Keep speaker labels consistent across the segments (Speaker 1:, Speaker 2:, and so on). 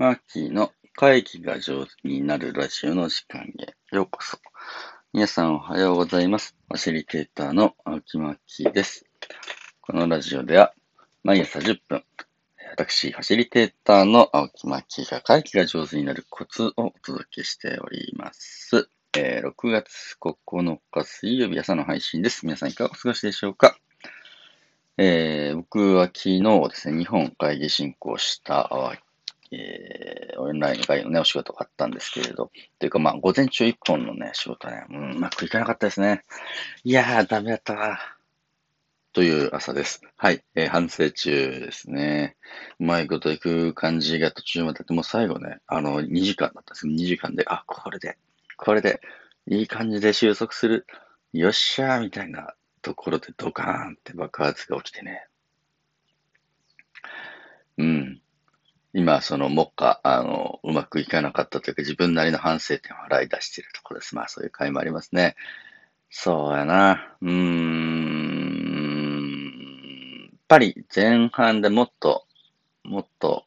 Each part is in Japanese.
Speaker 1: マーキーの会議が上手になるラジオの時間へようこそ。皆さんおはようございます。ファシリテーターの青木マーキーです。このラジオでは毎朝10分、私、ファシリテーターの青木マーキーが会議が上手になるコツをお届けしております。えー6月9日水曜日朝の配信です。皆さんいかがお過ごしでしょうか？えー僕は昨日ですね、日本会議進行した、えーオンライン会のね、お仕事があったんですけれど、というかまあ、午前中一本のね、仕事ね、うん、うまくいかなかったですね。いやー、ダメだったわ。という朝です。はい、えー反省中ですね。うまいこといく感じが途中まであって、もう最後ね、あの、2時間だったんです2時間で、あ、これで、これで、いい感じで収束する。よっしゃーみたいなところでドカーンって爆発が起きてね。うん。今、その、目下、あの、うまくいかなかったというか、自分なりの反省点を洗い出しているところです。まあ、そういう回もありますね。そうやな。うーん。やっぱり前半でもっと、もっと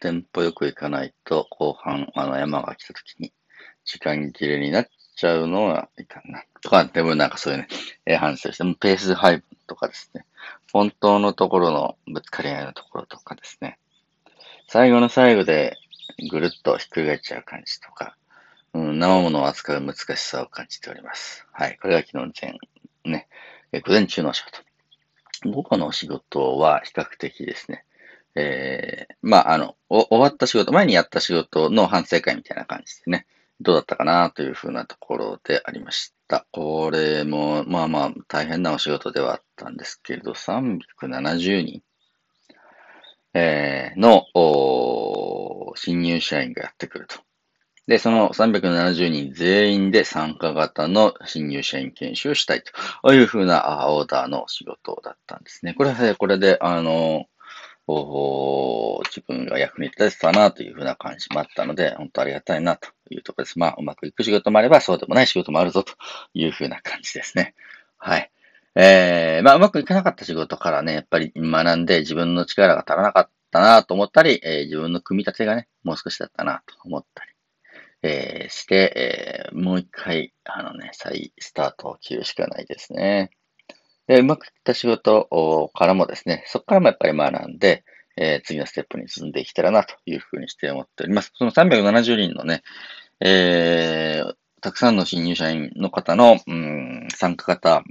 Speaker 1: テンポよくいかないと、後半、あの、山が来た時に時間切れになっちゃうのはいかんな。とか、でもなんかそういうね、え反省して、ペース配分とかですね、本当のところのぶつかり合いのところとかですね、最後の最後でぐるっとひっくり返っちゃう感じとか、うん、生ものを扱う難しさを感じております。はい。これが昨日の前、ね、え午前中のお仕事。午後のお仕事は比較的ですね、えー、まあ、あの、終わった仕事、前にやった仕事の反省会みたいな感じでね、どうだったかなというふうなところでありました。これも、まあまあ、大変なお仕事ではあったんですけれど、370人、えーの、新入社員がやってくると。で、その370人全員で参加型の新入社員研修をしたいというふうなオーダーの仕事だったんですね。これは、これで、あの、自分が役に立てたなというふうな感じもあったので、本当ありがたいなというところです。まあ、うまくいく仕事もあれば、そうでもない仕事もあるぞというふうな感じですね。はい。えー、まあ、うまくいかなかった仕事からね、やっぱり学んで自分の力が足らなかったなと思ったり、えー自分の組み立てがね、もう少しだったなと思ったり、えーして、えーもう一回、あのね、再スタートを切るしかないですね。で、うまくいった仕事からもですね、そこからもやっぱり学んで、えー次のステップに進んでいけたらなというふうにして思っております。その370人のね、えーたくさんの新入社員の方の、うん、参加型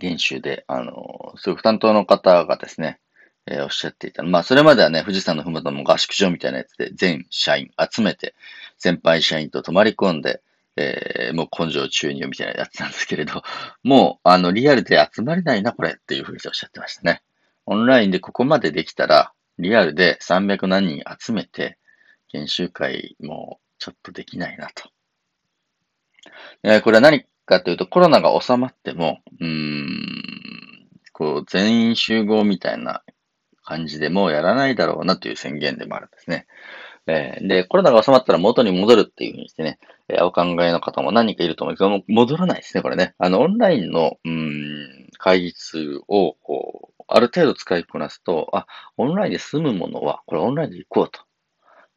Speaker 1: 研修で、あの、すごく担当の方がですね、えーおっしゃっていた。まあ、それまではね、富士山のふもとの合宿場みたいなやつで、全社員集めて、先輩社員と泊まり込んで、えーもう根性注入みたいなやつなんですけれど、もう、あの、リアルで集まれないな、これっていうふうにおっしゃってましたね。オンラインでここまでできたら、リアルで300何人集めて、研修会もちょっとできないなと。えーこれは何かというと、コロナが収まっても、うーん、こう、全員集合みたいな感じでもうやらないだろうなという宣言でもあるんですね。えーで、コロナが収まったら元に戻るっていうふうにしてね、えーお考えの方も何人かいると思うんですけど、戻らないですね、これね。あの、オンラインの、うん、会議ツールを、こう、ある程度使いこなすと、あ、オンラインで済むものは、これオンラインで行こうと。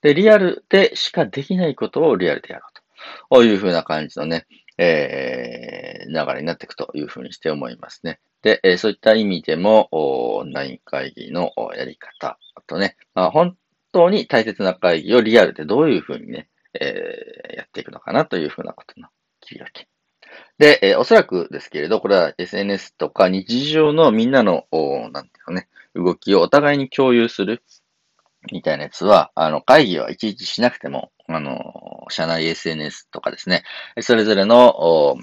Speaker 1: で、リアルでしかできないことをリアルでやろうと。いうふうな感じのね、えー、流れになっていくというふうにして思いますね。で、えーそういった意味でも、オンライン会議のやり方、あとね、まあ、本当に大切な会議をリアルでどういうふうにね、えーやっていくのかなというふうなことの切り分け。で、えーおそらくですけれど、これは SNS とか日常のみんなの、なんていうのね、動きをお互いに共有するみたいなやつは、あの、会議はいちいちしなくても、あの、社内 SNS とかですね、それぞれの、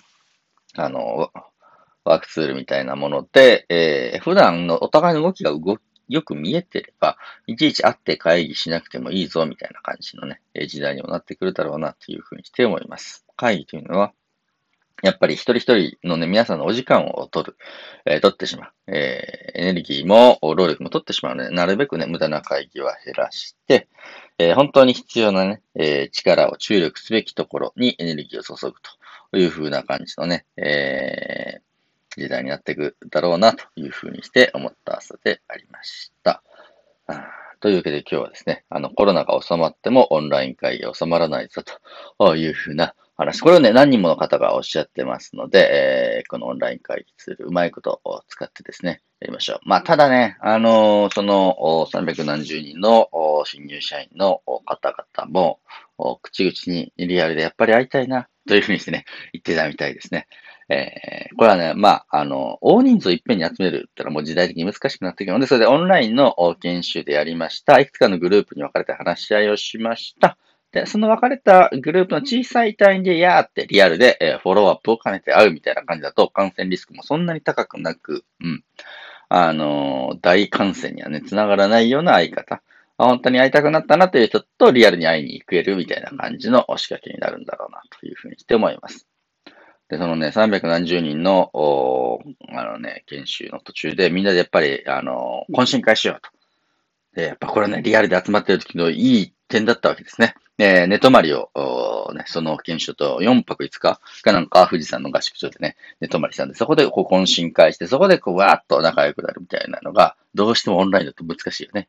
Speaker 1: あの、ワークツールみたいなもので、えー普段のお互いの動きが動きよく見えてれば、いちいち会って会議しなくてもいいぞ、みたいな感じのね、時代にもなってくるだろうな、というふうにして思います。会議というのは、やっぱり一人一人のね、皆さんのお時間を取る、えー取ってしまう。えーエネルギーも、労力も取ってしまうので、なるべくね、無駄な会議は減らして、えー本当に必要なね、えー力を注力すべきところにエネルギーを注ぐという風な感じのね、えー時代になっていくだろうなという風にして思った朝でありました。というわけで今日はですね、あの、コロナが収まってもオンライン会議収まらないぞというふうな話。これをね、何人もの方がおっしゃってますので、えー、このオンライン会議ツール、うまいことを使ってですね、やりましょう。まあ、ただね、あのー、その、300人の新入社員の方々も、口々にリアルでやっぱり会いたいな、というふうにしてね、言ってたみたいですね。えー、これはね、まあ、あの、大人数をいっぺんに集めるってのはもう時代的に難しくなってくるので、それでオンラインの研修でやりました。いくつかのグループに分かれて話し合いをしました。で、その分かれたグループの小さい単位で、やーってリアルで、え、フォローアップを兼ねて会うみたいな感じだと、感染リスクもそんなに高くなく、うん。あの、大感染にはね、繋がらないような会い方。本当に会いたくなったなという人とリアルに会いに行けるみたいな感じの仕掛けになるんだろうなというふうにして思います。で、そのね、300何十人の、あのね、研修の途中でみんなでやっぱり、あの、懇親会しようと。で、やっぱこれね、リアルで集まってる時のいい点だったわけですね。えー、寝泊まりを、ね、その研修と4泊5日かなんか富士山の合宿所でね、寝泊まりしたんで、そこでこう懇親会して、そこでこうわーっと仲良くなるみたいなのが、どうしてもオンラインだと難しいよね。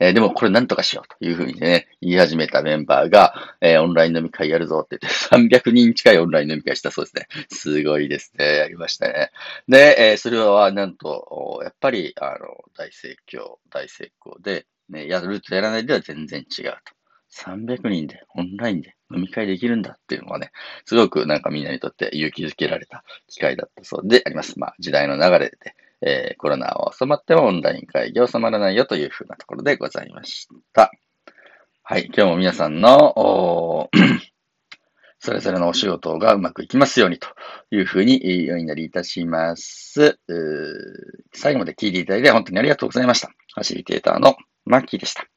Speaker 1: えー、でもこれなんとかしようというふうにね、言い始めたメンバーが、えー、オンライン飲み会やるぞって言って300人近いオンライン飲み会したそうですね。すごいですね。やりましたね。で、えー、それはなんと、やっぱり、あの、大盛況、大成功で、ね、やるとやらないでは全然違うと。300人でオンラインで飲み会できるんだっていうのはね、すごくなんかみんなにとって勇気づけられた機会だったそうであります。まあ時代の流れで、えー、コロナは収まってもオンライン会議収まらないよというふうなところでございました。はい。今日も皆さんの、おそれぞれのお仕事がうまくいきますようにというふうにお祈りいたします。最後まで聞いていただいて本当にありがとうございました。ファシリテーターのマッキーでした。